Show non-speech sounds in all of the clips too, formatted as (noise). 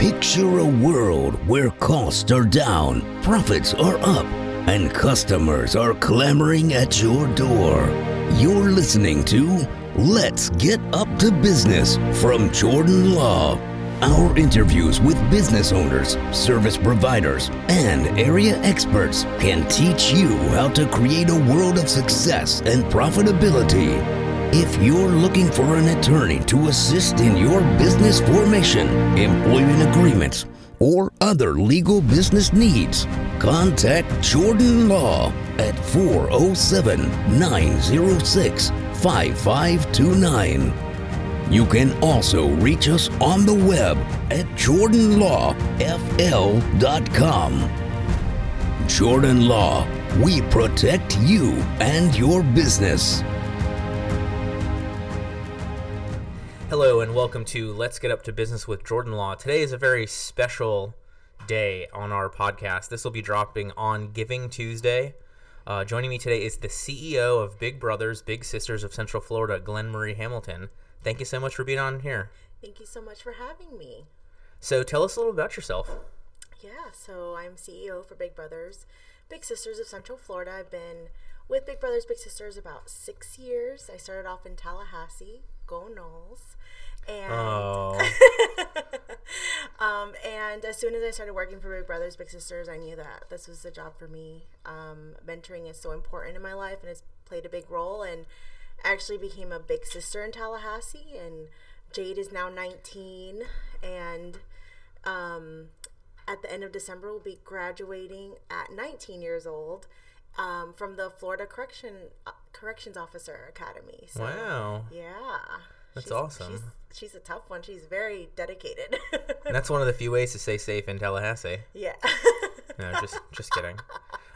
Picture a world where costs are down, profits are up, and customers are clamoring at your door. You're listening to Let's Get Up to Business from Jordan Law. Our interviews with business owners, service providers, and area experts can teach you how to create a world of success and profitability. If you're looking for an attorney to assist in your business formation, employment agreements, or other legal business needs, contact Jordan Law at 407 906 5529. You can also reach us on the web at jordanlawfl.com. Jordan Law, we protect you and your business. Hello and welcome to Let's Get Up to Business with Jordan Law. Today is a very special day on our podcast. This will be dropping on Giving Tuesday. Uh, joining me today is the CEO of Big Brothers Big Sisters of Central Florida, Glenn Marie Hamilton. Thank you so much for being on here. Thank you so much for having me. So tell us a little about yourself. Yeah, so I'm CEO for Big Brothers Big Sisters of Central Florida. I've been with Big Brothers Big Sisters about six years. I started off in Tallahassee, go Noles. And Oh, (laughs) um, and as soon as I started working for Big Brothers Big Sisters, I knew that this was the job for me. Um, mentoring is so important in my life, and it's played a big role. And I actually became a big sister in Tallahassee, and Jade is now 19, and um, at the end of December will be graduating at 19 years old um, from the Florida Correction uh, Corrections Officer Academy. So, wow. Yeah. That's She's- awesome. She's, she's a tough one. She's very dedicated. (laughs) And that's one of the few ways to stay safe in Tallahassee. yeah. No, just just kidding.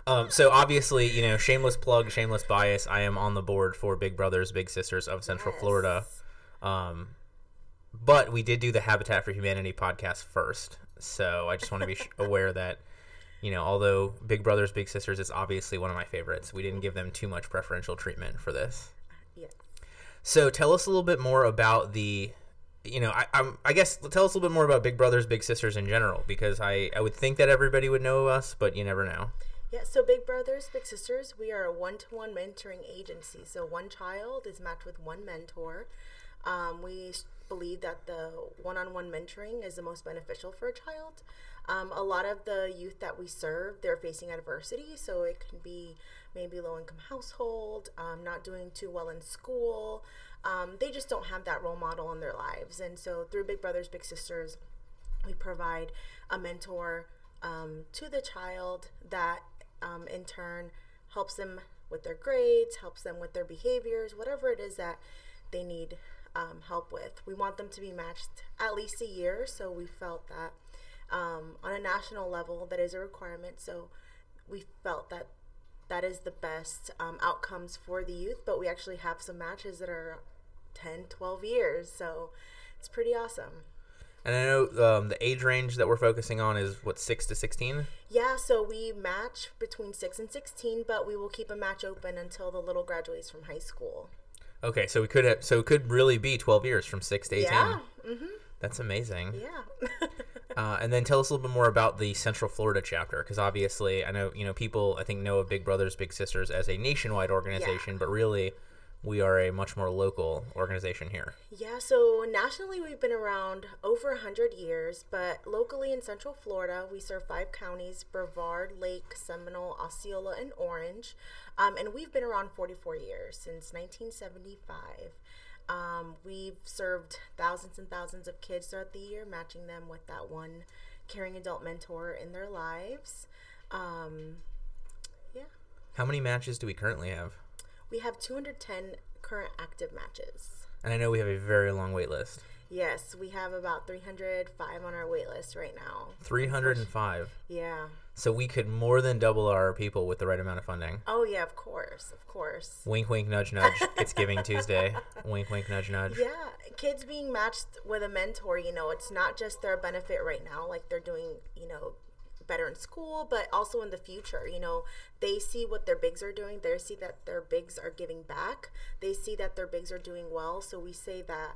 Um, so obviously, you know, shameless plug, shameless bias. I am on the board for Big Brothers Big Sisters of Central Yes. Florida. Um, but we did do the Habitat for Humanity podcast first, so I just want to be sh- aware that, you know, although Big Brothers Big Sisters is obviously one of my favorites, we didn't give them too much preferential treatment for this. Yeah. So tell us a little bit more about the, you know, I, I'm, I guess tell us a little bit more about Big Brothers Big Sisters in general, because I, I would think that everybody would know us, but you never know. Yeah, so Big Brothers, Big Sisters, we are a one to one mentoring agency. So one child is matched with one mentor. Um, we believe that the one on one mentoring is the most beneficial for a child. Um, a lot of the youth that we serve, they're facing adversity. So it can be maybe low income household, um, not doing too well in school. Um, they just don't have that role model in their lives. And so through Big Brothers, Big Sisters, we provide a mentor um, to the child that um, in turn helps them with their grades helps them with their behaviors whatever it is that they need um, help with we want them to be matched at least a year so we felt that um, on a national level that is a requirement so we felt that that is the best um, outcomes for the youth but we actually have some matches that are 10 12 years so it's pretty awesome And I know um, the age range that we're focusing on is what six to sixteen. Yeah, so we match between 6 and 16, but we will keep a match open until the little graduates from high school. Okay, so we could have, so it could really be twelve years from six to eighteen. Yeah. Mhm. That's amazing. Yeah. (laughs) Uh, and then tell us a little bit more about the Central Florida chapter, because obviously I know you know people I think know of Big Brothers Big Sisters as a nationwide organization, but really we are a much more local organization here. yeah, so nationally we've been around over 100 years, but locally in Central Florida, we serve five counties Brevard, Lake, Seminole, Osceola, and Orange. Um, and we've been around 44 years, since 1975. Um, we've served thousands and thousands of kids throughout the year, matching them with that one caring adult mentor in their lives. Um, yeah. How many matches do we currently have? We have 210 current active matches. And I know we have a very long wait list. Yes, we have about 305 on our wait list right now. 305. Yeah. So we could more than double our people with the right amount of funding. Oh, yeah, of course. Of course. Wink, wink, nudge, nudge. It's Giving Tuesday. (laughs) Wink, wink, nudge, nudge. Yeah, kids being matched with a mentor, you know, it's not just their benefit right now, like they're doing, you know, better in school, but also in the future. You know, they see what their bigs are doing, they see that their bigs are giving back, they see that their bigs are doing well. So we say that,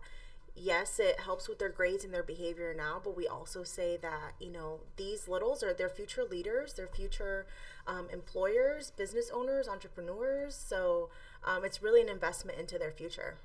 yes, it helps with their grades and their behavior now, but we also say that, you know, these littles are their future leaders, their future um, employers, business owners, entrepreneurs. So um, it's really an investment into their future.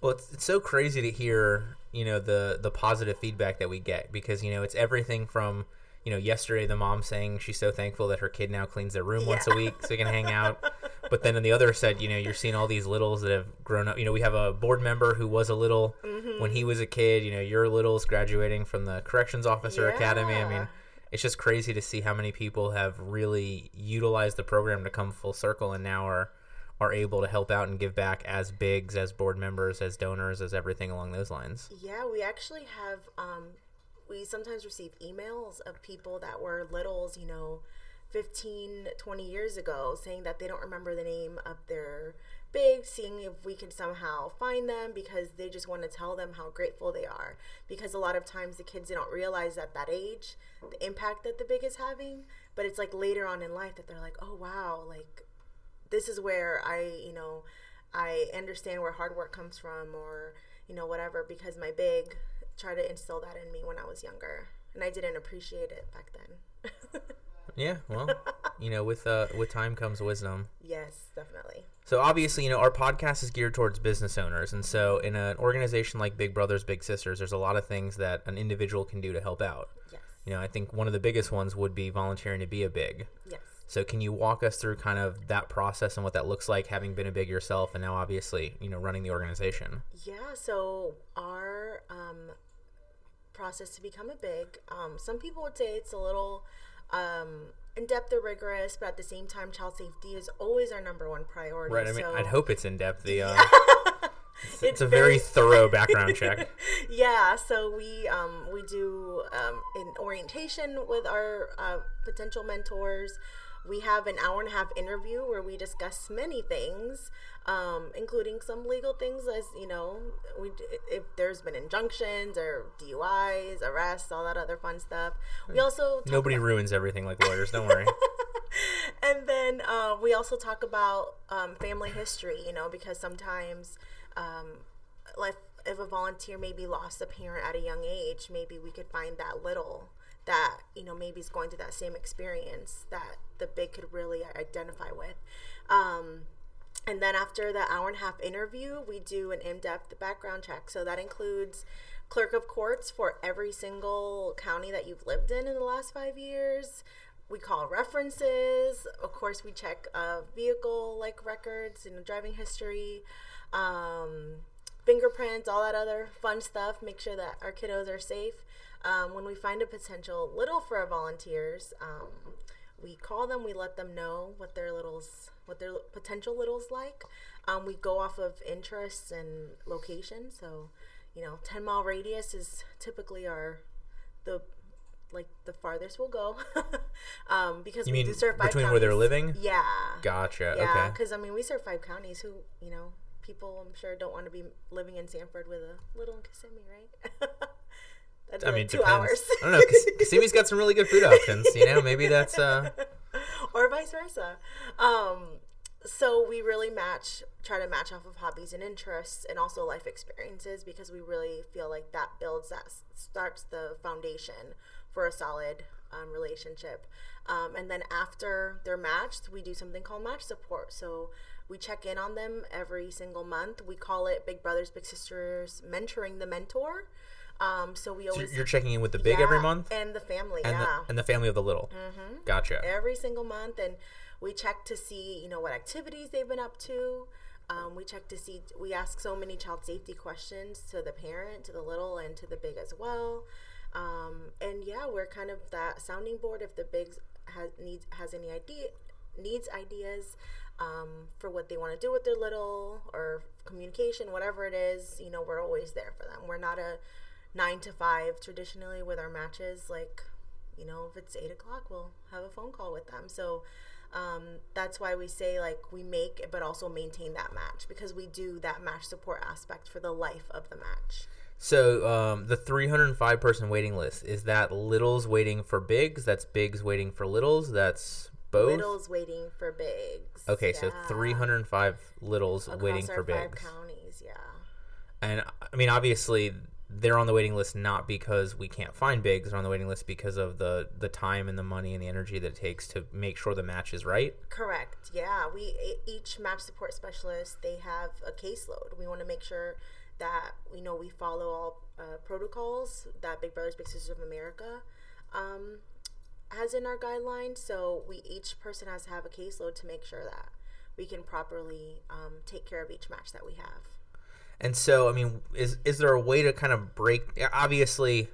Well, it's, it's so crazy to hear, you know, the the positive feedback that we get because you know it's everything from, you know, yesterday the mom saying she's so thankful that her kid now cleans their room once a week so they can hang out. (laughs) But then on the other side, you know, you're seeing all these littles that have grown up. You know, we have a board member who was a little Mm-hmm. when he was a kid. You know, your little's graduating from the corrections officer academy. I mean, it's just crazy to see how many people have really utilized the program to come full circle and now are are able to help out and give back as bigs, as board members, as donors, as everything along those lines. Yeah, we actually have. Um, we sometimes receive emails of people that were littles, you know, 15, 20 years ago, saying that they don't remember the name of their big, seeing if we can somehow find them because they just want to tell them how grateful they are. Because a lot of times the kids don't realize at that age the impact that the big is having, but it's like later on in life that they're like, oh wow, like this is where I, you know, I understand where hard work comes from or, you know, whatever, because my big tried to instill that in me when I was younger. And I didn't appreciate it back then. (laughs) Yeah, well, you know, with uh, with time comes wisdom. yes, definitely. So obviously, you know, our podcast is geared towards business owners, and so in an organization like Big Brothers Big Sisters, there's a lot of things that an individual can do to help out. Yes. You know, I think one of the biggest ones would be volunteering to be a big. Yes. So can you walk us through kind of that process and what that looks like, having been a big yourself, and now obviously, you know, running the organization? Yeah, so our um, process to become a big, um, some people would say it's a little um, in depth or rigorous, but at the same time, child safety is always our number one priority. Right. I mean, so I'd hope it's in depth. The uh, (laughs) it's, it's a very very- thorough (laughs) background check. yeah so we um, we do um, an orientation with our uh, potential mentors we have an hour and a half interview where we discuss many things um, including some legal things as you know we if there's been injunctions or duis arrests all that other fun stuff we also Nobody about- ruins everything like lawyers. Don't worry. (laughs) and then uh, we also talk about um, family history, you know, because sometimes, um, like, if a volunteer maybe lost a parent at a young age, maybe we could find that little that, you know, maybe is going through that same experience that the big could really identify with. Um, and then after the hour and a half interview, we do an in depth background check. So that includes clerk of courts for every single county that you've lived in in the last five years. We call references. Of course, we check uh, vehicle like records and driving history, um, fingerprints, all that other fun stuff. Make sure that our kiddos are safe. Um, when we find a potential little for our volunteers, um, we call them we let them know what their littles what their potential littles like um, we go off of interests and location so you know 10 mile radius is typically our the like the farthest we'll go (laughs) um, because You we do serve five between where they're counties. living? yeah Gotcha. yeah Okay. because i mean we serve five counties who you know people i'm sure don't want to be living in sanford with a little in kissimmee right (laughs) That'd I like mean, two depends. hours I don't know. (laughs) Kissimmee's got some really good food options. You know, maybe that's uh, (laughs) or vice versa. Um, so we really match, try to match off of hobbies and interests, and also life experiences because we really feel like that builds that starts the foundation for a solid um, relationship. Um, and then after they're matched, we do something called match support. So we check in on them every single month. We call it Big Brothers Big Sisters mentoring the mentor. Um, so we so you're checking in with the big every month? and the family, and yeah. the and the family of the little. Gotcha. every single month and we check to see you know what activities they've been up to. Um, we check to see we ask so many child safety questions to the parent to the little and to the big as well. Um, and yeah we're kind of that sounding board if the big has needs has any idea needs ideas um, for what they want to do with their little or communication whatever it is you know we're always there for them. We're not a nine to five traditionally with our matches like you know if it's eight o'clock we'll have a phone call with them so um, that's why we say like we make but also maintain that match because we do that match support aspect for the life of the match So um, the 305 person waiting list is that littles waiting for bigs? That's bigs waiting for littles. That's both. littles waiting for bigs Okay, so 305 littles Across waiting for five bigs. counties yeah and I mean, obviously, they're on the waiting list not because we can't find bigs. They're on the waiting list because of the the time and the money and the energy that it takes to make sure the match is right. Correct. Yeah, we each match support specialist they have a caseload. We want to make sure that you know we follow all uh, protocols that Big Brothers Big Sisters of America um, has in our guidelines. So we each person has to have a caseload to make sure that we can properly um, take care of each match that we have. And so, I mean, is is there a way to kind of break? Eh, obviously,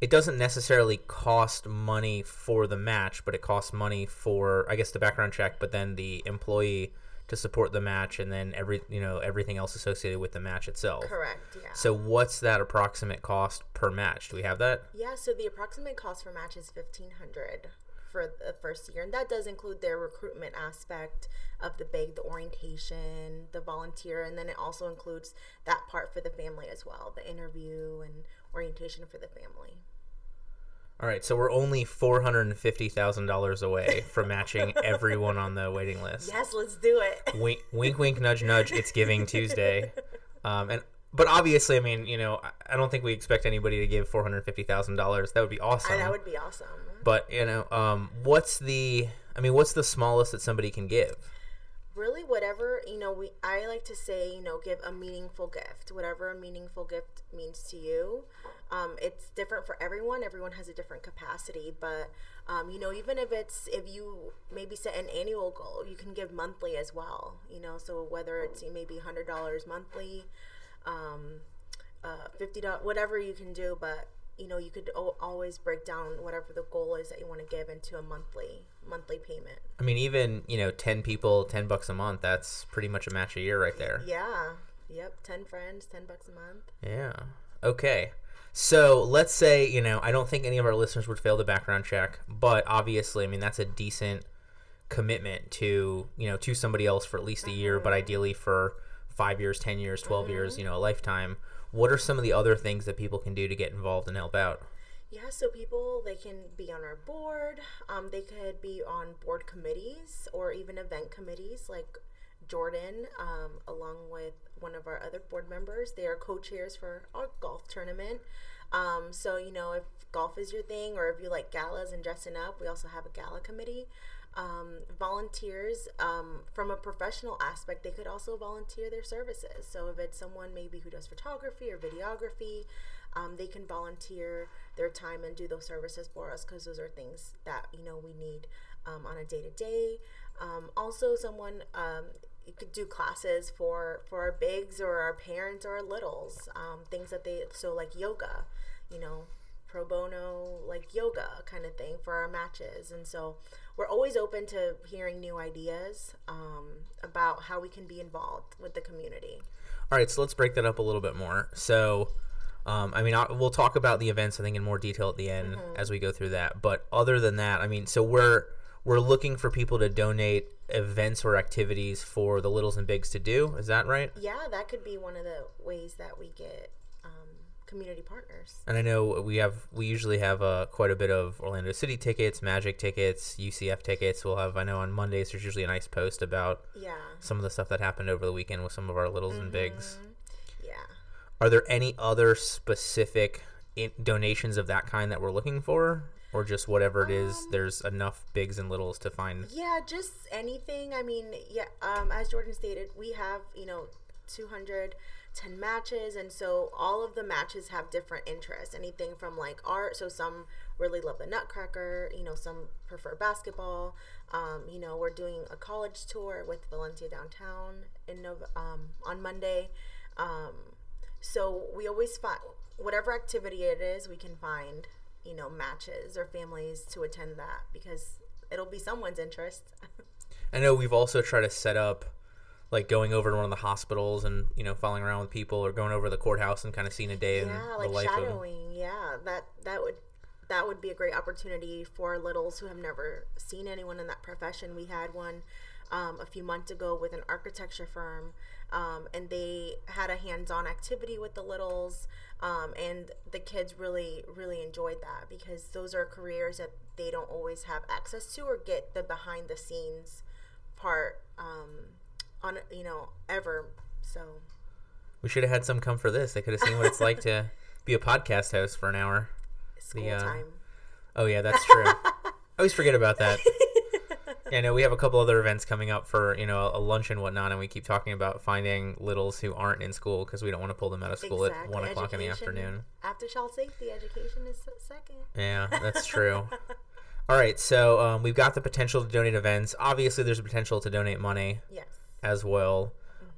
it doesn't necessarily cost money for the match, but it costs money for, I guess, the background check, but then the employee to support the match, and then every you know everything else associated with the match itself. Correct. Yeah. So, what's that approximate cost per match? Do we have that? Yeah, so the approximate cost for match is fifteen hundred for the first year, and that does include their recruitment aspect of the big, the orientation, the volunteer, and then it also includes that part for the family as well, the interview and orientation for the family. All right, so we're only four hundred and fifty thousand dollars away from matching (laughs) everyone on the waiting list. Yes, let's do it. Wink, wink, wink, nudge, nudge. It's Giving Tuesday, um, and but obviously, I mean, you know, I don't think we expect anybody to give four hundred fifty thousand dollars. That would be awesome. that would be awesome. But you know, um, what's the? I mean, what's the smallest that somebody can give? really whatever you know we i like to say you know give a meaningful gift whatever a meaningful gift means to you um, it's different for everyone everyone has a different capacity but um, you know even if it's if you maybe set an annual goal you can give monthly as well you know so whether it's maybe $100 monthly um, uh, $50 whatever you can do but you know you could o- always break down whatever the goal is that you want to give into a monthly monthly payment I mean, even you know, ten people, ten bucks a month. That's pretty much a match a year right there. yeah yep 10 friends 10 bucks a month Yeah. Okay. So let's say, you know, I don't think any of our listeners would fail the background check, but obviously, I mean, that's a decent commitment to, you know, to somebody else for at least a year, but mm-hmm. ideally for five years, 10 years, 12 years, mm-hmm. you know, a lifetime. What are some of the other things that people can do to get involved and help out? Yeah, so people they can be on our board. Um, they could be on board committees or even event committees, like Jordan, um, along with one of our other board members. They are co-chairs for our golf tournament. Um, so you know, if golf is your thing, or if you like galas and dressing up, we also have a gala committee. Um, volunteers um, from a professional aspect, they could also volunteer their services. So if it's someone maybe who does photography or videography, um, they can volunteer their time and do those services for us because those are things that you know we need um, on a day to day. Also, someone um, you could do classes for for our bigs or our parents or our littles, um, things that they so like yoga, you know, pro bono like yoga kind of thing for our matches, and so we're always open to hearing new ideas um, about how we can be involved with the community. All right, so let's break that up a little bit more. So, um, I mean, I, we'll talk about the events I think in more detail at the end as we go through that. But other than that, I mean, so we're we're looking for people to donate events or activities for the littles and bigs to do. Is that right? Yeah, that could be one of the ways that we get community partners. And I know we have we usually have uh, quite a bit of Orlando City tickets, Magic tickets, UCF tickets. We'll have I know on Mondays there's usually a nice post about Yeah. some of the stuff that happened over the weekend with some of our littles and bigs. Yeah. Are there any other specific in- donations of that kind that we're looking for, or just whatever it is? There's enough bigs and littles to find. Yeah, just anything. I mean, yeah, um, as Jordan stated, we have, you know, 210 matches, and so all of the matches have different interests. Anything from like art, so some really love the Nutcracker, you know, some prefer basketball. Um, you know, we're doing a college tour with Valencia Downtown in um, on Monday. Um, so we always find whatever activity it is, we can find, you know, matches or families to attend that because it'll be someone's interest. (laughs) I know we've also tried to set up like going over to one of the hospitals and you know following around with people or going over to the courthouse and kind of seeing a day in yeah, the like life of shadowing. Yeah, that that would that would be a great opportunity for littles who have never seen anyone in that profession. We had one um, a few months ago with an architecture firm, um, and they had a hands-on activity with the littles, um, and the kids really really enjoyed that because those are careers that they don't always have access to or get the behind the scenes part um, on you know ever. So We should have had some come for this. They could have seen what it's like to (laughs) be a podcast host for an hour. School uh, time. Oh yeah, that's true. (laughs) I always forget about that. (laughs) Yeah, no, we have a couple other events coming up for you know a lunch and whatnot, and we keep talking about finding littles who aren't in school because we don't want to pull them out of school at Exactly. one o'clock in the afternoon. After child safety, education is second. Yeah, that's true. All right, so um, we've got the potential to donate events. Obviously, there's a potential to donate money Yes. As well.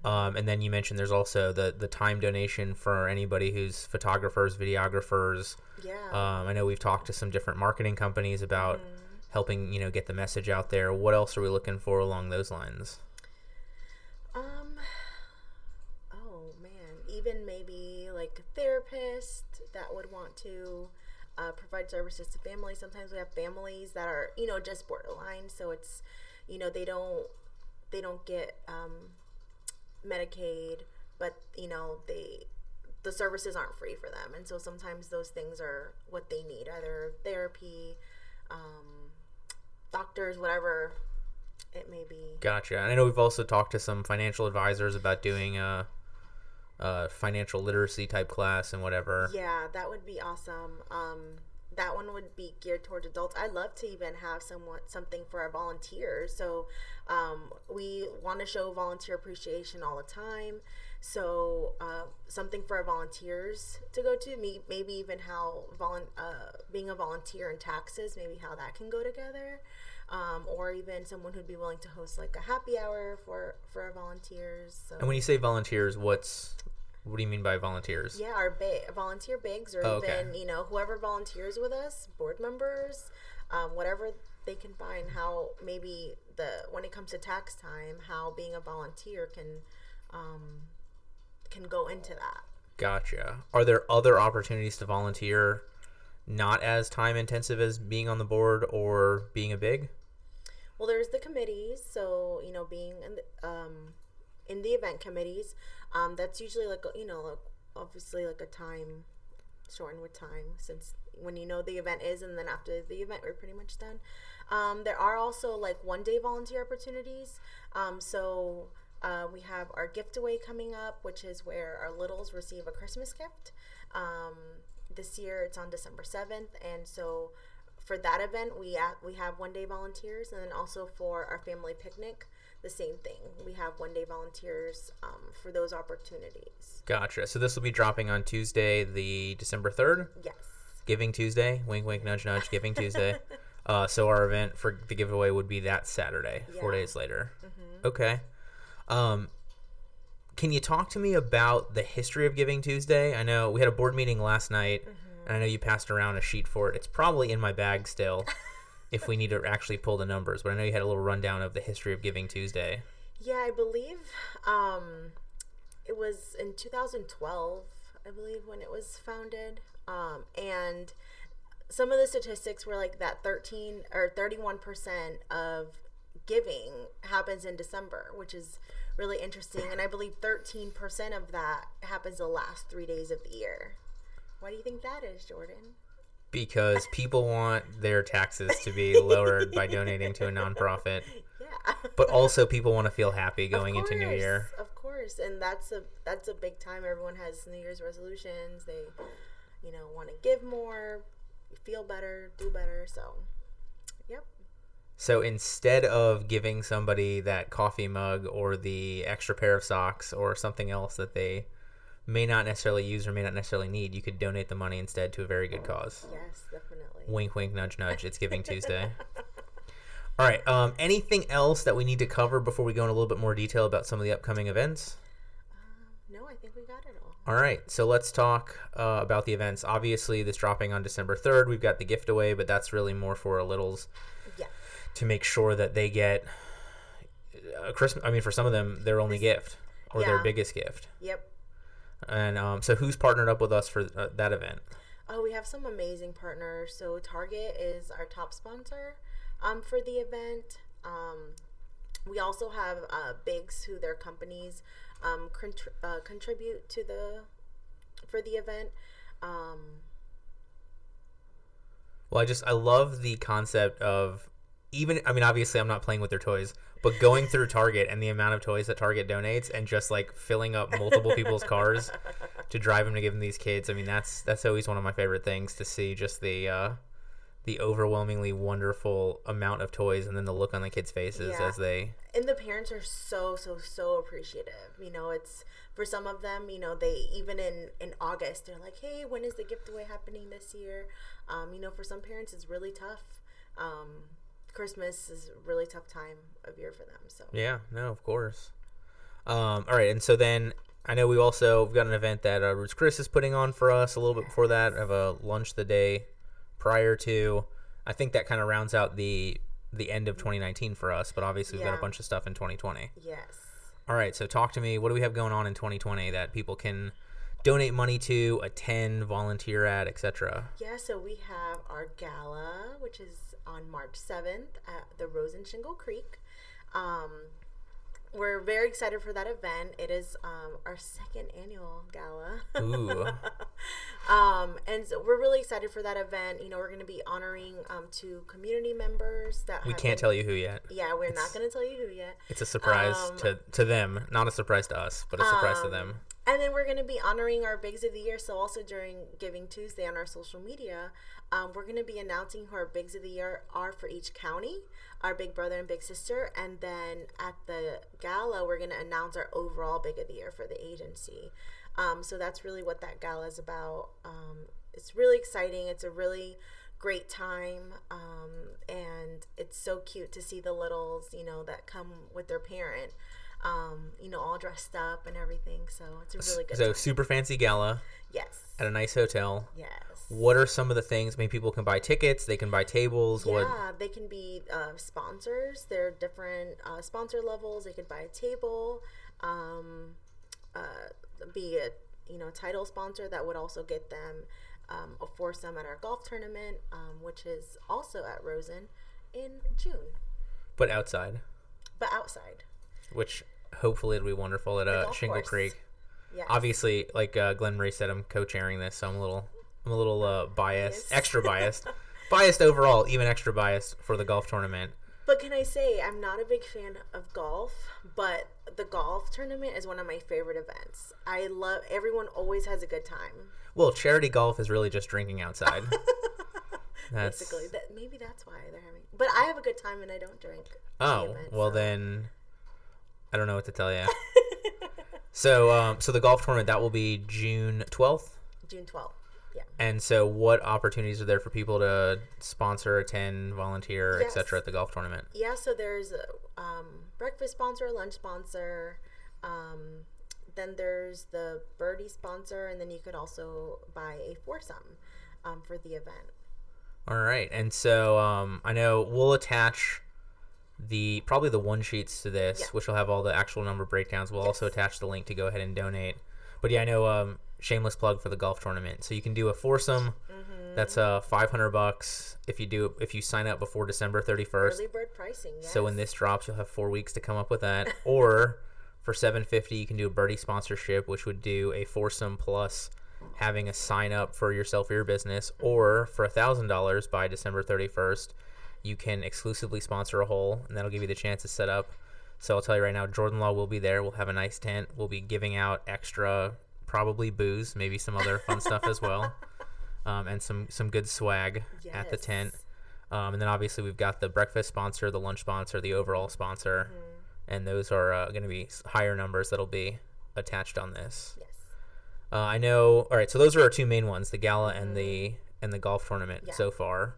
Um, and then you mentioned there's also the the time donation for anybody who's photographers, videographers. Yeah. Um, I know we've talked to some different marketing companies about Mm-hmm. helping you know get the message out there. What else are we looking for along those lines? Um. Oh man, even maybe like a therapist that would want to uh, provide services to families. Sometimes we have families that are you know just borderline, so it's you know they don't they don't get um, Medicaid, but you know they the services aren't free for them, and so sometimes those things are what they need, either therapy, um, doctors, whatever it may be. Gotcha. And I know we've also talked to some financial advisors about doing a, a financial literacy type class and whatever. Yeah, that would be awesome. Um, that one would be geared towards adults. I'd love to even have somewhat something for our volunteers. So um, we want to show volunteer appreciation all the time. So uh, something for our volunteers to go to. Maybe even how volun- uh, being a volunteer in taxes, maybe how that can go together. Um, or even someone who'd be willing to host like a happy hour for for our volunteers. So. And when you say volunteers, what's what do you mean by volunteers? Yeah, our ba- volunteer bigs, or Oh, okay. even you know whoever volunteers with us, board members, um, whatever they can find. How maybe the when it comes to tax time, how being a volunteer can um, can go into that. Gotcha. Are there other opportunities to volunteer not as time intensive as being on the board or being a big? Well, there's the committees, so you know being in the, um, in the event committees, um, that's usually like you know like obviously like a time shortened with time since when you know the event is and then after the event we're pretty much done. Um, there are also like one day volunteer opportunities. Um, so uh, we have our gift away coming up, which is where our littles receive a Christmas gift. Um, this year it's on December seventh, and so for that event we at, we have one day volunteers, and then also for our family picnic, the same thing. We have one day volunteers um, for those opportunities. Gotcha. So this will be dropping on Tuesday, the December 3rd, Yes. Giving Tuesday. Wink, wink, nudge, nudge, Giving Tuesday. (laughs) Uh, so our event for the giveaway would be that Saturday, four days later. Okay. Um, can you talk to me about the history of Giving Tuesday? I know we had a board meeting last night, and I know you passed around a sheet for it. It's probably in my bag still, (laughs) if we need to actually pull the numbers. But I know you had a little rundown of the history of Giving Tuesday. Yeah, I believe um, it was in 2012, I believe, when it was founded. Um, and some of the statistics were like that 13 or 31% of giving happens in December, which is really interesting. And I believe 13% of that happens the last three days of the year. Why do you think that is, Jordan? Because people want their taxes to be (laughs) lowered by donating to a nonprofit, Yeah. but also people want to feel happy going into New Year. Of course, and that's a that's a big time. Everyone has New Year's resolutions. They, you know, want to give more, feel better, do better. So, yep. So instead of giving somebody that coffee mug or the extra pair of socks or something else that they may not necessarily use or may not necessarily need, you could donate the money instead to a very good cause. Yes, definitely. Wink, wink, nudge, nudge. It's Giving Tuesday. (laughs) All right. Um, anything else that we need to cover before we go in a little bit more detail about some of the upcoming events? No, I think we got it all. All right, so let's talk uh, about the events. Obviously, this dropping on December 3rd. We've got the gift away, but that's really more for our littles Yeah. to make sure that they get a Christmas. I mean, for some of them, their only gift or their biggest gift. Yep. And um, so, who's partnered up with us for uh, that event? Oh, we have some amazing partners. So Target is our top sponsor um, for the event. Um, we also have uh, Bigs, who their companies um, contr- uh, contribute to the for the event. Um, Well, I just I love the concept of even I mean obviously I'm not playing with their toys, but going through Target and the amount of toys that Target donates and just like filling up multiple people's cars (laughs) to drive them to give them these kids. I mean that's that's always one of my favorite things to see just the uh the overwhelmingly wonderful amount of toys and then the look on the kids' faces Yeah. as they and the parents are so so so appreciative you know it's for some of them you know they even in in august they're like hey when is the giveaway happening this year um, you know for some parents it's really tough um, christmas is a really tough time of year for them so Yeah, no, of course. Um, all right, and so then I know we also we've got an event that uh, Ruth's Chris is putting on for us a little bit before that. I have a lunch the day prior to. I think that kind of rounds out the the end of 2019 for us, but obviously we've got a bunch of stuff in 2020. yes All right, so talk to me. What do we have going on in 2020 that people can donate money to, attend, volunteer at, etc. yeah so we have our gala which is on march 7th at the Rosen Shingle Creek um, we're very excited for that event. It is um, our second annual gala. Ooh, (laughs) Um, and so we're really excited for that event. You know, we're going to be honoring um, two community members that we can't been- tell you who yet. Yeah, we're not going to tell you who yet. It's a surprise Um, to to them, not a surprise to us, but a surprise to Um, them. And then we're going to be honoring our bigs of the year. So also during Giving Tuesday on our social media, um, we're going to be announcing who our bigs of the year are for each county, our big brother and big sister, and then at the gala, we're going to announce our overall big of the year for the agency. Um, so that's really what that gala is about. Um, it's really exciting. It's a really great time, um, and it's so cute to see the littles, you know, that come with their parent. Um, you know, all dressed up and everything. So it's a really good So time. super fancy gala Yes. at a nice hotel. Yes. What are some of the things? I mean, people can buy tickets. They can buy tables. What? Yeah, they can be uh, sponsors. There are different uh, sponsor levels. They could buy a table, um, uh, be a you know title sponsor that would also get them um, a foursome at our golf tournament, um, which is also at Rosen in June, But outside, but outside. Which hopefully it'll be wonderful at uh, Shingle course. Creek. Yes. Obviously, like uh, Glenn Marie said, I'm co-chairing this, so I'm a little, I'm a little uh, biased, Biased. (laughs) extra biased, biased overall, even extra biased for the golf tournament. But can I say I'm not a big fan of golf, but the golf tournament is one of my favorite events. I love everyone always has a good time. Well, charity golf is really just drinking outside. (laughs) That's Basically, that maybe that's why they're having. But I have a good time and I don't drink. the Oh, event, well so- then, I don't know what to tell you. (laughs) so, um, so the golf tournament that will be June twelfth. June 12th. Yeah. And so, what opportunities are there for people to sponsor, attend, volunteer, Yes. etc. at the golf tournament? Yeah, so there's a um, breakfast sponsor, lunch sponsor. Um, then there's the birdie sponsor, and then you could also buy a foursome um, for the event. All right, and so um, I know we'll attach the probably the one sheets to this, Yeah. which will have all the actual number breakdowns. We'll also attach the link to go ahead and donate. But yeah, I know um, shameless plug for the golf tournament. So you can do a foursome. Mm-hmm. That's uh 500 bucks if you do if you sign up before December 31st. Early bird pricing. Yes. So when this drops, you'll have four weeks to come up with that. (laughs) or for 750, you can do a birdie sponsorship, which would do a foursome plus having a sign up for yourself or your business. Or for a thousand dollars by December 31st, you can exclusively sponsor a hole, and that'll give you the chance to set up. So I'll tell you right now, Jordan Law will be there. We'll have a nice tent. We'll be giving out extra, probably booze, maybe some other fun (laughs) stuff as well, um, and some some good swag at the tent. Um, and then obviously we've got the breakfast sponsor, the lunch sponsor, the overall sponsor, Mm-hmm. and those are uh, going to be higher numbers that'll be attached on this. Yes. Uh, I know. All right, so those are our two main ones: the gala and the and the golf tournament Mm-hmm. Yeah. so far.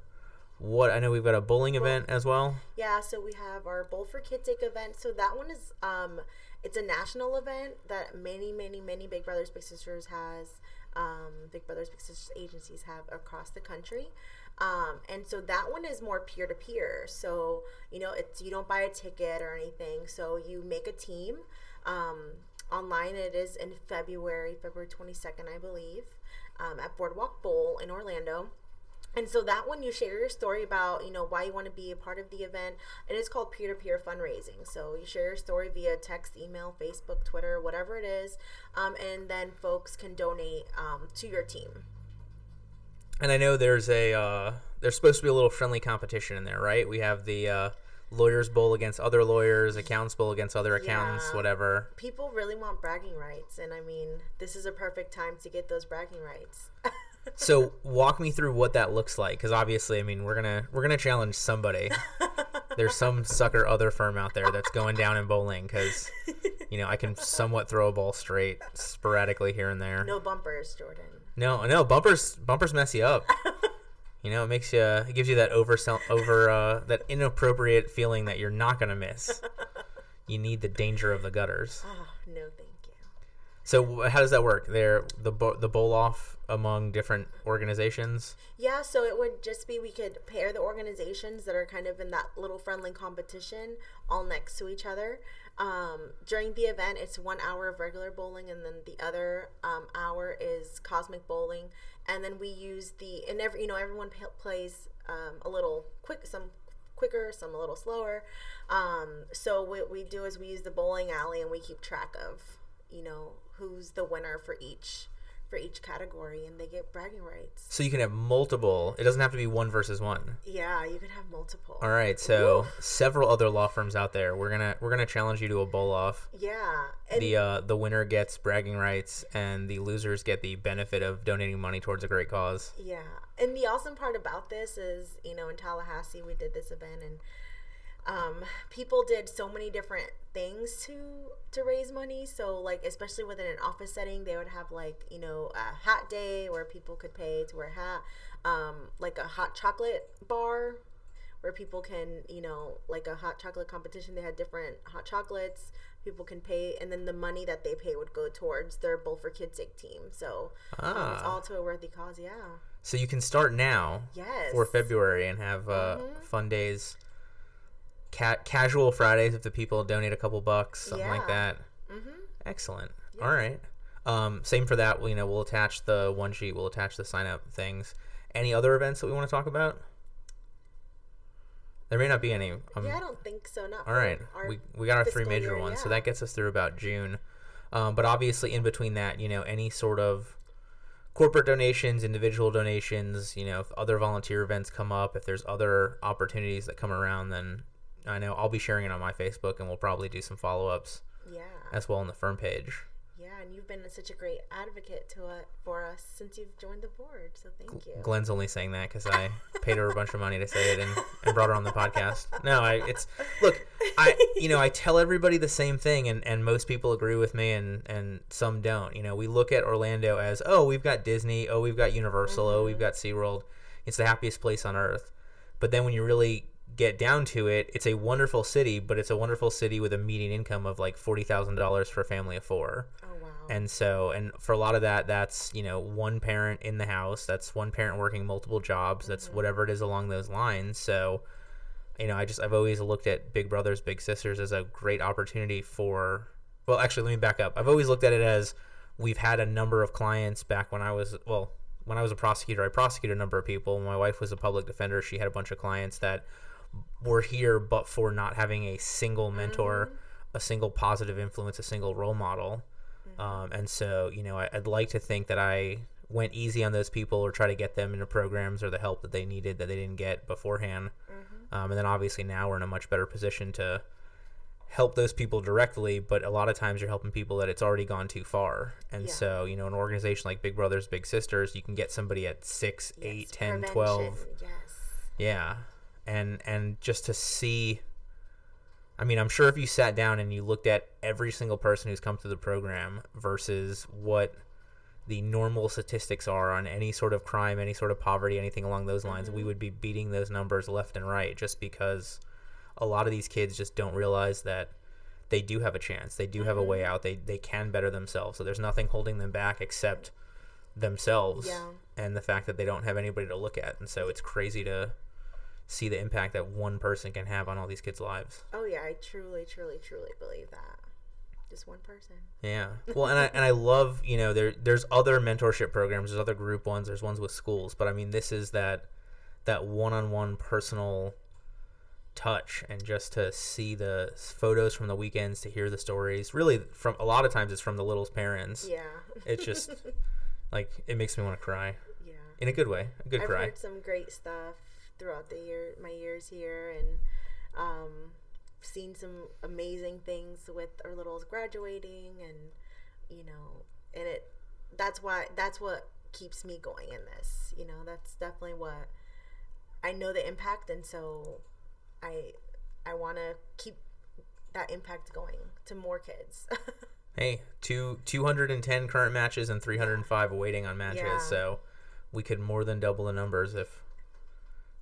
What I know we've got a bowling event as well. Yeah, so we have our Bowl for Kids Sake event. So that one is um it's a national event that many, many, many Big Brothers Big Sisters has um, Big Brothers Big Sisters agencies have across the country. Um, and so that one is more peer to peer. So, you know, it's you don't buy a ticket or anything. So you make a team. Um, online it is in February, February 22nd, I believe, um, at Boardwalk Bowl in Orlando. And so that one you share your story about, you know, why you want to be a part of the event. And it's called peer to peer fundraising. So you share your story via text, email, Facebook, Twitter, whatever it is. Um, and then folks can donate um, to your team. And I know there's a uh, there's supposed to be a little friendly competition in there, right? We have the uh, lawyers bowl against other lawyers, accountants bowl against other accountants, Yeah. whatever. People really want bragging rights, and I mean, this is a perfect time to get those bragging rights. (laughs) So walk me through what that looks like, because obviously, I mean, we're gonna we're gonna challenge somebody. There's some sucker other firm out there that's going down in bowling, because you know I can somewhat throw a ball straight sporadically here and there. no bumpers, Jordan. No, no, bumpers bumpers mess you up. You know, it makes you it gives you that over over uh, that inappropriate feeling that you're not gonna miss. You need the danger of the gutters. Oh, no, thank you. So how does that work? There, the bo- the bowl off among different organizations. Yeah, so it would just be we could pair the organizations that are kind of in that little friendly competition all next to each other. Um, during the event, it's one hour of regular bowling, and then the other um, hour is cosmic bowling. And then we use the and every you know everyone p- plays um, a little quick, some quicker, some a little slower. Um, so what we do is we use the bowling alley, and we keep track of you know who's the winner for each for each category, and they get bragging rights. So you can have multiple. It doesn't have to be one versus one. Yeah, you can have multiple. All right. So several other law firms out there. We're gonna we're gonna challenge you to a bowl off. Yeah, The uh, the winner gets bragging rights, and the losers get the benefit of donating money towards a great cause. yeah, and the awesome part about this is, you know, in Tallahassee we did this event, and um, people did so many different things to to raise money. So, like, especially within an office setting, they would have like, you know, a hat day where people could pay to wear a hat, um, like a hot chocolate bar where people can, you know, like a hot chocolate competition. They had different hot chocolates. People can pay, and then the money that they pay would go towards their Bowl for Kids Sake team. So um, it's Ah. all to a worthy cause. Yeah. So you can start now Yes. for February and have uh, Mhm. fun days. Ca- casual Fridays if the people donate a couple bucks, something like that. Mm-hmm. Excellent. All right. Um, same for that. You know, we'll attach the one sheet. We'll attach the sign up things. Any other events that we want to talk about? There may not be any. Um, yeah, I don't think so. Not all right. We we got our three major year, ones, so that gets us through about June. Um, but obviously, in between that, you know, any sort of corporate donations, individual donations, you know, if other volunteer events come up, if there's other opportunities that come around, then I know I'll be sharing it on my Facebook, and we'll probably do some follow ups Yeah. as well on the firm page. Yeah, and you've been such a great advocate to it for us since you've joined the board. So thank you. Glenn's only saying that because I paid her a bunch of money to say it and, and brought her on the podcast. No, I it's look, I you know I tell everybody the same thing and, and most people agree with me and and some don't. You know, we look at Orlando as oh we've got Disney, oh we've got Universal, oh we've mm-hmm. got SeaWorld. It's the happiest place on earth. But then when you really get down to it, it's a wonderful city, but it's a wonderful city with a median income of like forty thousand dollars for a family of four. oh wow. And so, and for a lot of that, that's, you know, one parent in the house. That's one parent working multiple jobs. That's mm-hmm. whatever it is along those lines. So, you know, I just, I've always looked at Big Brothers, Big Sisters as a great opportunity for, well, actually, let me back up. I've always looked at it as we've had a number of clients back when I was, well, when I was a prosecutor, I prosecuted a number of people. When my wife was a public defender, she had a bunch of clients that were here, but for not having a single mentor, a single positive influence, a single role model. Um, and so, you know, I, I'd like to think that I went easy on those people or try to get them into programs or the help that they needed that they didn't get beforehand. Um, and then obviously now we're in a much better position to help those people directly, but a lot of times you're helping people that it's already gone too far. And Yeah. so, you know, an organization like Big Brothers, Big Sisters, you can get somebody at 6, Yes, eight, ten, prevention, twelve. Yes. Yeah. And and just to see I mean, I'm sure if you sat down and you looked at every single person who's come through the program versus what the normal statistics are on any sort of crime, any sort of poverty, anything along those lines, we mm-hmm. would be beating those numbers left and right just because a lot of these kids just don't realize that they do have a chance. They do have a mm-hmm. way out. They they can better themselves. So there's nothing holding them back except themselves Yeah. and the fact that they don't have anybody to look at. And so it's crazy to see the impact that one person can have on all these kids' lives. Oh yeah, I truly, truly, truly believe that. Just one person. Yeah. Well, and I and I love you know there there's other mentorship programs, there's other group ones, there's ones with schools, but I mean this is that that one-on-one personal touch and just to see the photos from the weekends to hear the stories really from a lot of times it's from the little's parents Yeah. it's just (laughs) like it makes me want to cry yeah. in a good way, a good cry. I've cry. heard some great stuff throughout the year, my years here, and um, seen some amazing things with our littles graduating, and you know, and it. That's why. That's what keeps me going in this. You know, that's definitely what I know the impact, and so I I want to keep that impact going to more kids. (laughs) Hey, two 210 current matches and 305 waiting on matches. Yeah. So we could more than double the numbers if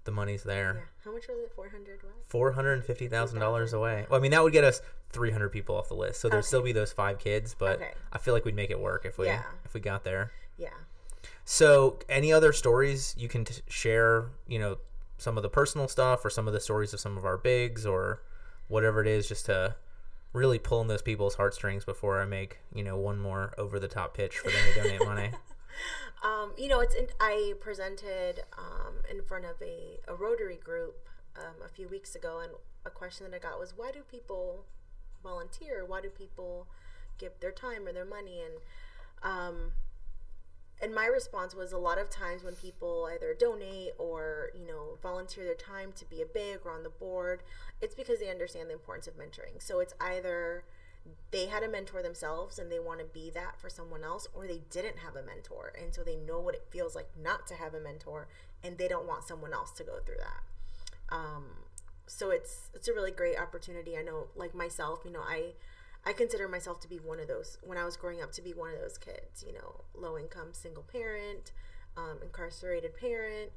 the money's there. yeah. How much was it? Four hundred what? Four hundred and fifty thousand dollars away. Well, I mean, that would get us three hundred people off the list. So there'd Okay. still be those five kids, but Okay. I feel like we'd make it work if we Yeah. if we got there. Yeah. So, any other stories you can t- share? You know, some of the personal stuff, or some of the stories of some of our bigs, or whatever it is, just to really pull in those people's heartstrings before I make you know one more over the top pitch for them to donate money. (laughs) Um, you know, it's in, I presented in front of a, a Rotary group um, a few weeks ago, and a question that I got was, "Why do people volunteer? Why do people give their time or their money?" And um, and my response was, a lot of times when people either donate or you know volunteer their time to be a big or on the board, it's because they understand the importance of mentoring. So it's either they had a mentor themselves and they want to be that for someone else or they didn't have a mentor and so they know what it feels like not to have a mentor and they don't want someone else to go through that. Um, so it's it's a really great opportunity. I know like myself you know i i consider myself to be one of those when i was growing up to be one of those kids you know low income single parent um, incarcerated parent.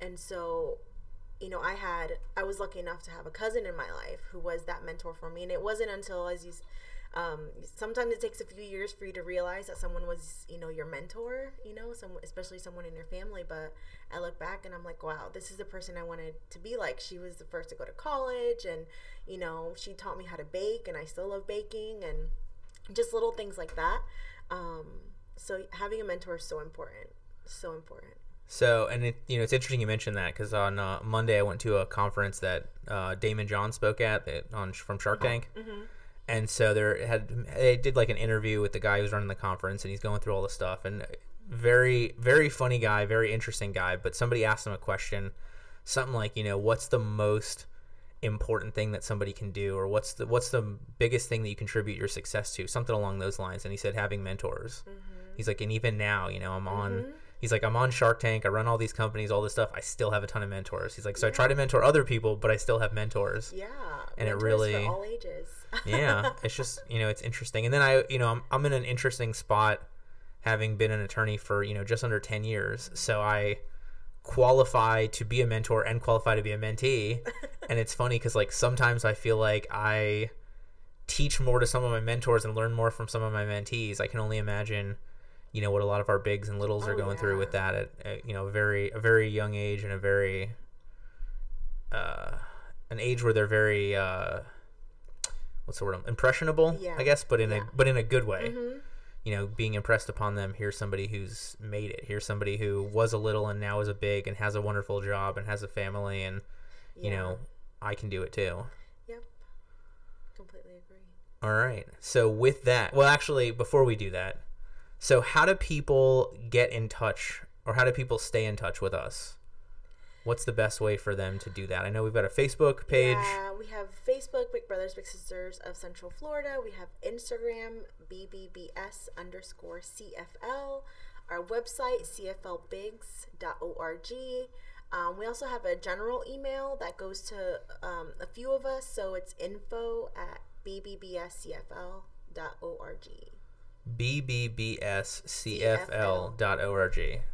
And so you know, I had, I was lucky enough to have a cousin in my life who was that mentor for me. And it wasn't until, as you, um, sometimes it takes a few years for you to realize that someone was, you know, your mentor, you know, some, especially someone in your family. But I look back and I'm like, wow, this is the person I wanted to be like. She was the first to go to college and, you know, she taught me how to bake and I still love baking and just little things like that. Um, so having a mentor is so important. So important. So, and it, you know, it's interesting you mentioned that because on uh, Monday I went to a conference that uh, Daymond John spoke at that on from Shark Tank, and so there had they did like an interview with the guy who's running the conference, and he's going through all the stuff, and very very funny guy, very interesting guy. But somebody asked him a question, something like, you know, what's the most important thing that somebody can do, or what's the what's the biggest thing that you contribute your success to, something along those lines. And he said having mentors. Mm-hmm. He's like, and even now, you know, I'm on. Mm-hmm. He's like, I'm on Shark Tank. I run all these companies, all this stuff. I still have a ton of mentors. He's like, so I try to mentor other people, but I still have mentors. Yeah. And it really- all ages. (laughs) yeah, it's just you know, it's interesting. And then I, you know, I'm I'm in an interesting spot, having been an attorney for you know just under ten years. So I qualify to be a mentor and qualify to be a mentee. (laughs) and it's funny because like sometimes I feel like I teach more to some of my mentors and learn more from some of my mentees. I can only imagine, you know, what a lot of our bigs and littles are Oh, going through with that at, at you know a very a very young age and a very uh, an age where they're very uh, what's the word impressionable Yeah. I guess, but in Yeah. a but in a good way. hmm You know, being impressed upon them. Here's somebody who's made it. Here's somebody who was a little and now is a big and has a wonderful job and has a family and you know I can do it too. Yep. Completely agree. All right. So with that, well, actually, before we do that, so how do people get in touch, or how do people stay in touch with us? What's the best way for them to do that? I know we've got a Facebook page. Yeah, we have Facebook, Big Brothers Big Sisters of Central Florida. We have Instagram, BBBS underscore CFL. Our website, cflbigs.org. Um, we also have a general email that goes to um, a few of us, so it's info at bbbscfl.org. bbbscfl.org.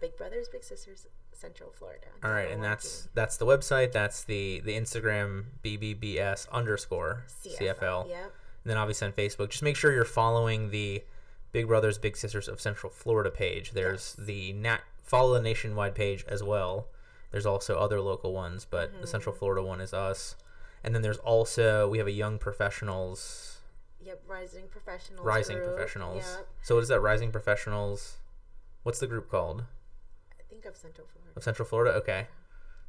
Big Brothers Big Sisters Central Florida. All right, and that's that's the website. That's the the Instagram bbbs underscore CFL. Yep. And then obviously on Facebook, just make sure you're following the Big Brothers Big Sisters of Central Florida page. There's the nat follow the nationwide page as well. There's also other local ones, but the Central mm-hmm. Florida one is us. And then there's also we have a young professionals, Yep. Rising Professionals. rising group. professionals. Yep. So what is that rising professionals? What's the group called? I think of Central Florida. Of Central Florida? Okay.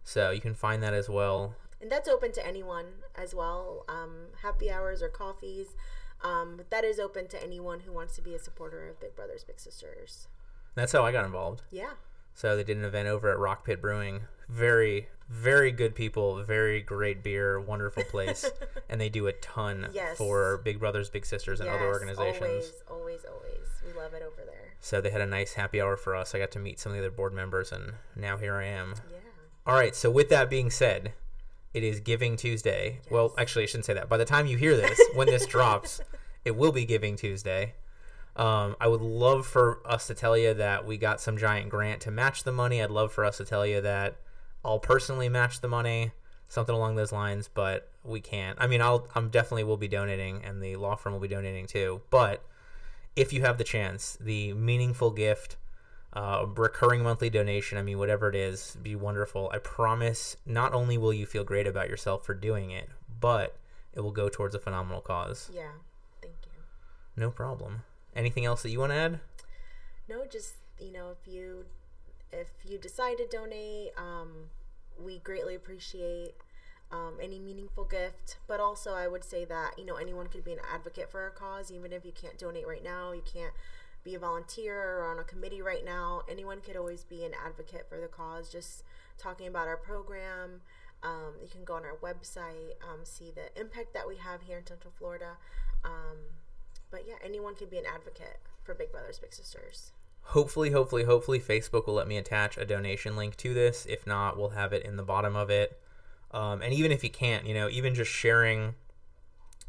So you can find that as well. And that's open to anyone as well. Um, happy hours or coffees. Um, but that is open to anyone who wants to be a supporter of Big Brothers Big Sisters. That's how I got involved. Yeah. So they did an event over at Rock Pit Brewing. Very, very good people. Very great beer. Wonderful place. (laughs) and they do a ton Yes. for Big Brothers Big Sisters and other organizations. Always, always, always. We love it over there. So they had a nice happy hour for us. I got to meet some of the other board members, and now here I am. Yeah. All right. So with that being said, it is Giving Tuesday. Well, actually, I shouldn't say that. By the time you hear this, when this (laughs) drops, it will be Giving Tuesday. Um, I would love for us to tell you that we got some giant grant to match the money. I'd love for us to tell you that I'll personally match the money, something along those lines. But we can't. I mean, I'll I'm definitely will be donating, and the law firm will be donating too. But if you have the chance, the meaningful gift, uh, recurring monthly donation, I mean, whatever it is, be wonderful. I promise not only will you feel great about yourself for doing it, but it will go towards a phenomenal cause. Yeah. Thank you. No problem. Anything else that you want to add? No, just you know, if you if you decide to donate, um, we greatly appreciate um, any meaningful gift. But also, I would say that you know anyone could be an advocate for our cause, even if you can't donate right now. You can't be a volunteer or on a committee right now. Anyone could always be an advocate for the cause. Just talking about our program. Um, you can go on our website, um, see the impact that we have here in Central Florida. Um, but yeah, anyone can be an advocate for Big Brothers Big Sisters. Hopefully, hopefully, hopefully, Facebook will let me attach a donation link to this. If not, we'll have it in the bottom of it. Um, and even if you can't, you know, even just sharing,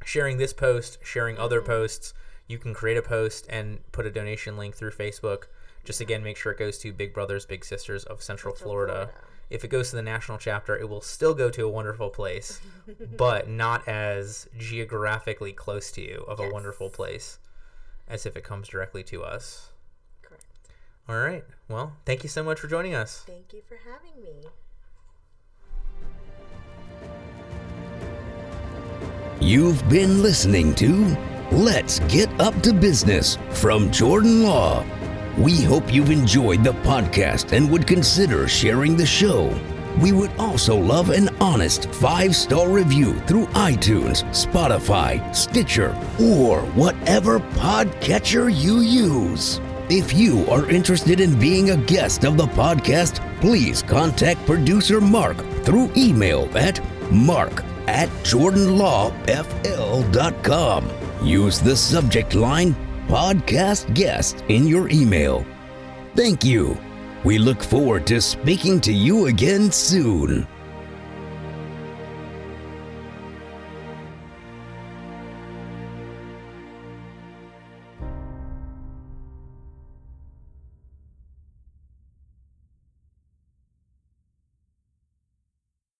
sharing this post, sharing other posts, you can create a post and put a donation link through Facebook. Just again, make sure it goes to Big Brothers Big Sisters of Central, Central Florida. Florida. If it goes to the national chapter, it will still go to a wonderful place, (laughs) but not as geographically close to you of a wonderful place as if it comes directly to us. Correct. All right. Well, thank you so much for joining us. Thank you for having me. You've been listening to Let's Get Up to Business from Jordan Law. We hope you've enjoyed the podcast and would consider sharing the show. We would also love an honest five star review through iTunes, Spotify, Stitcher, or whatever podcatcher you use. If you are interested in being a guest of the podcast, please contact producer Mark through email at mark at jordanlawfl.com. Use the subject line podcast guest in your email. Thank you. We look forward to speaking to you again soon.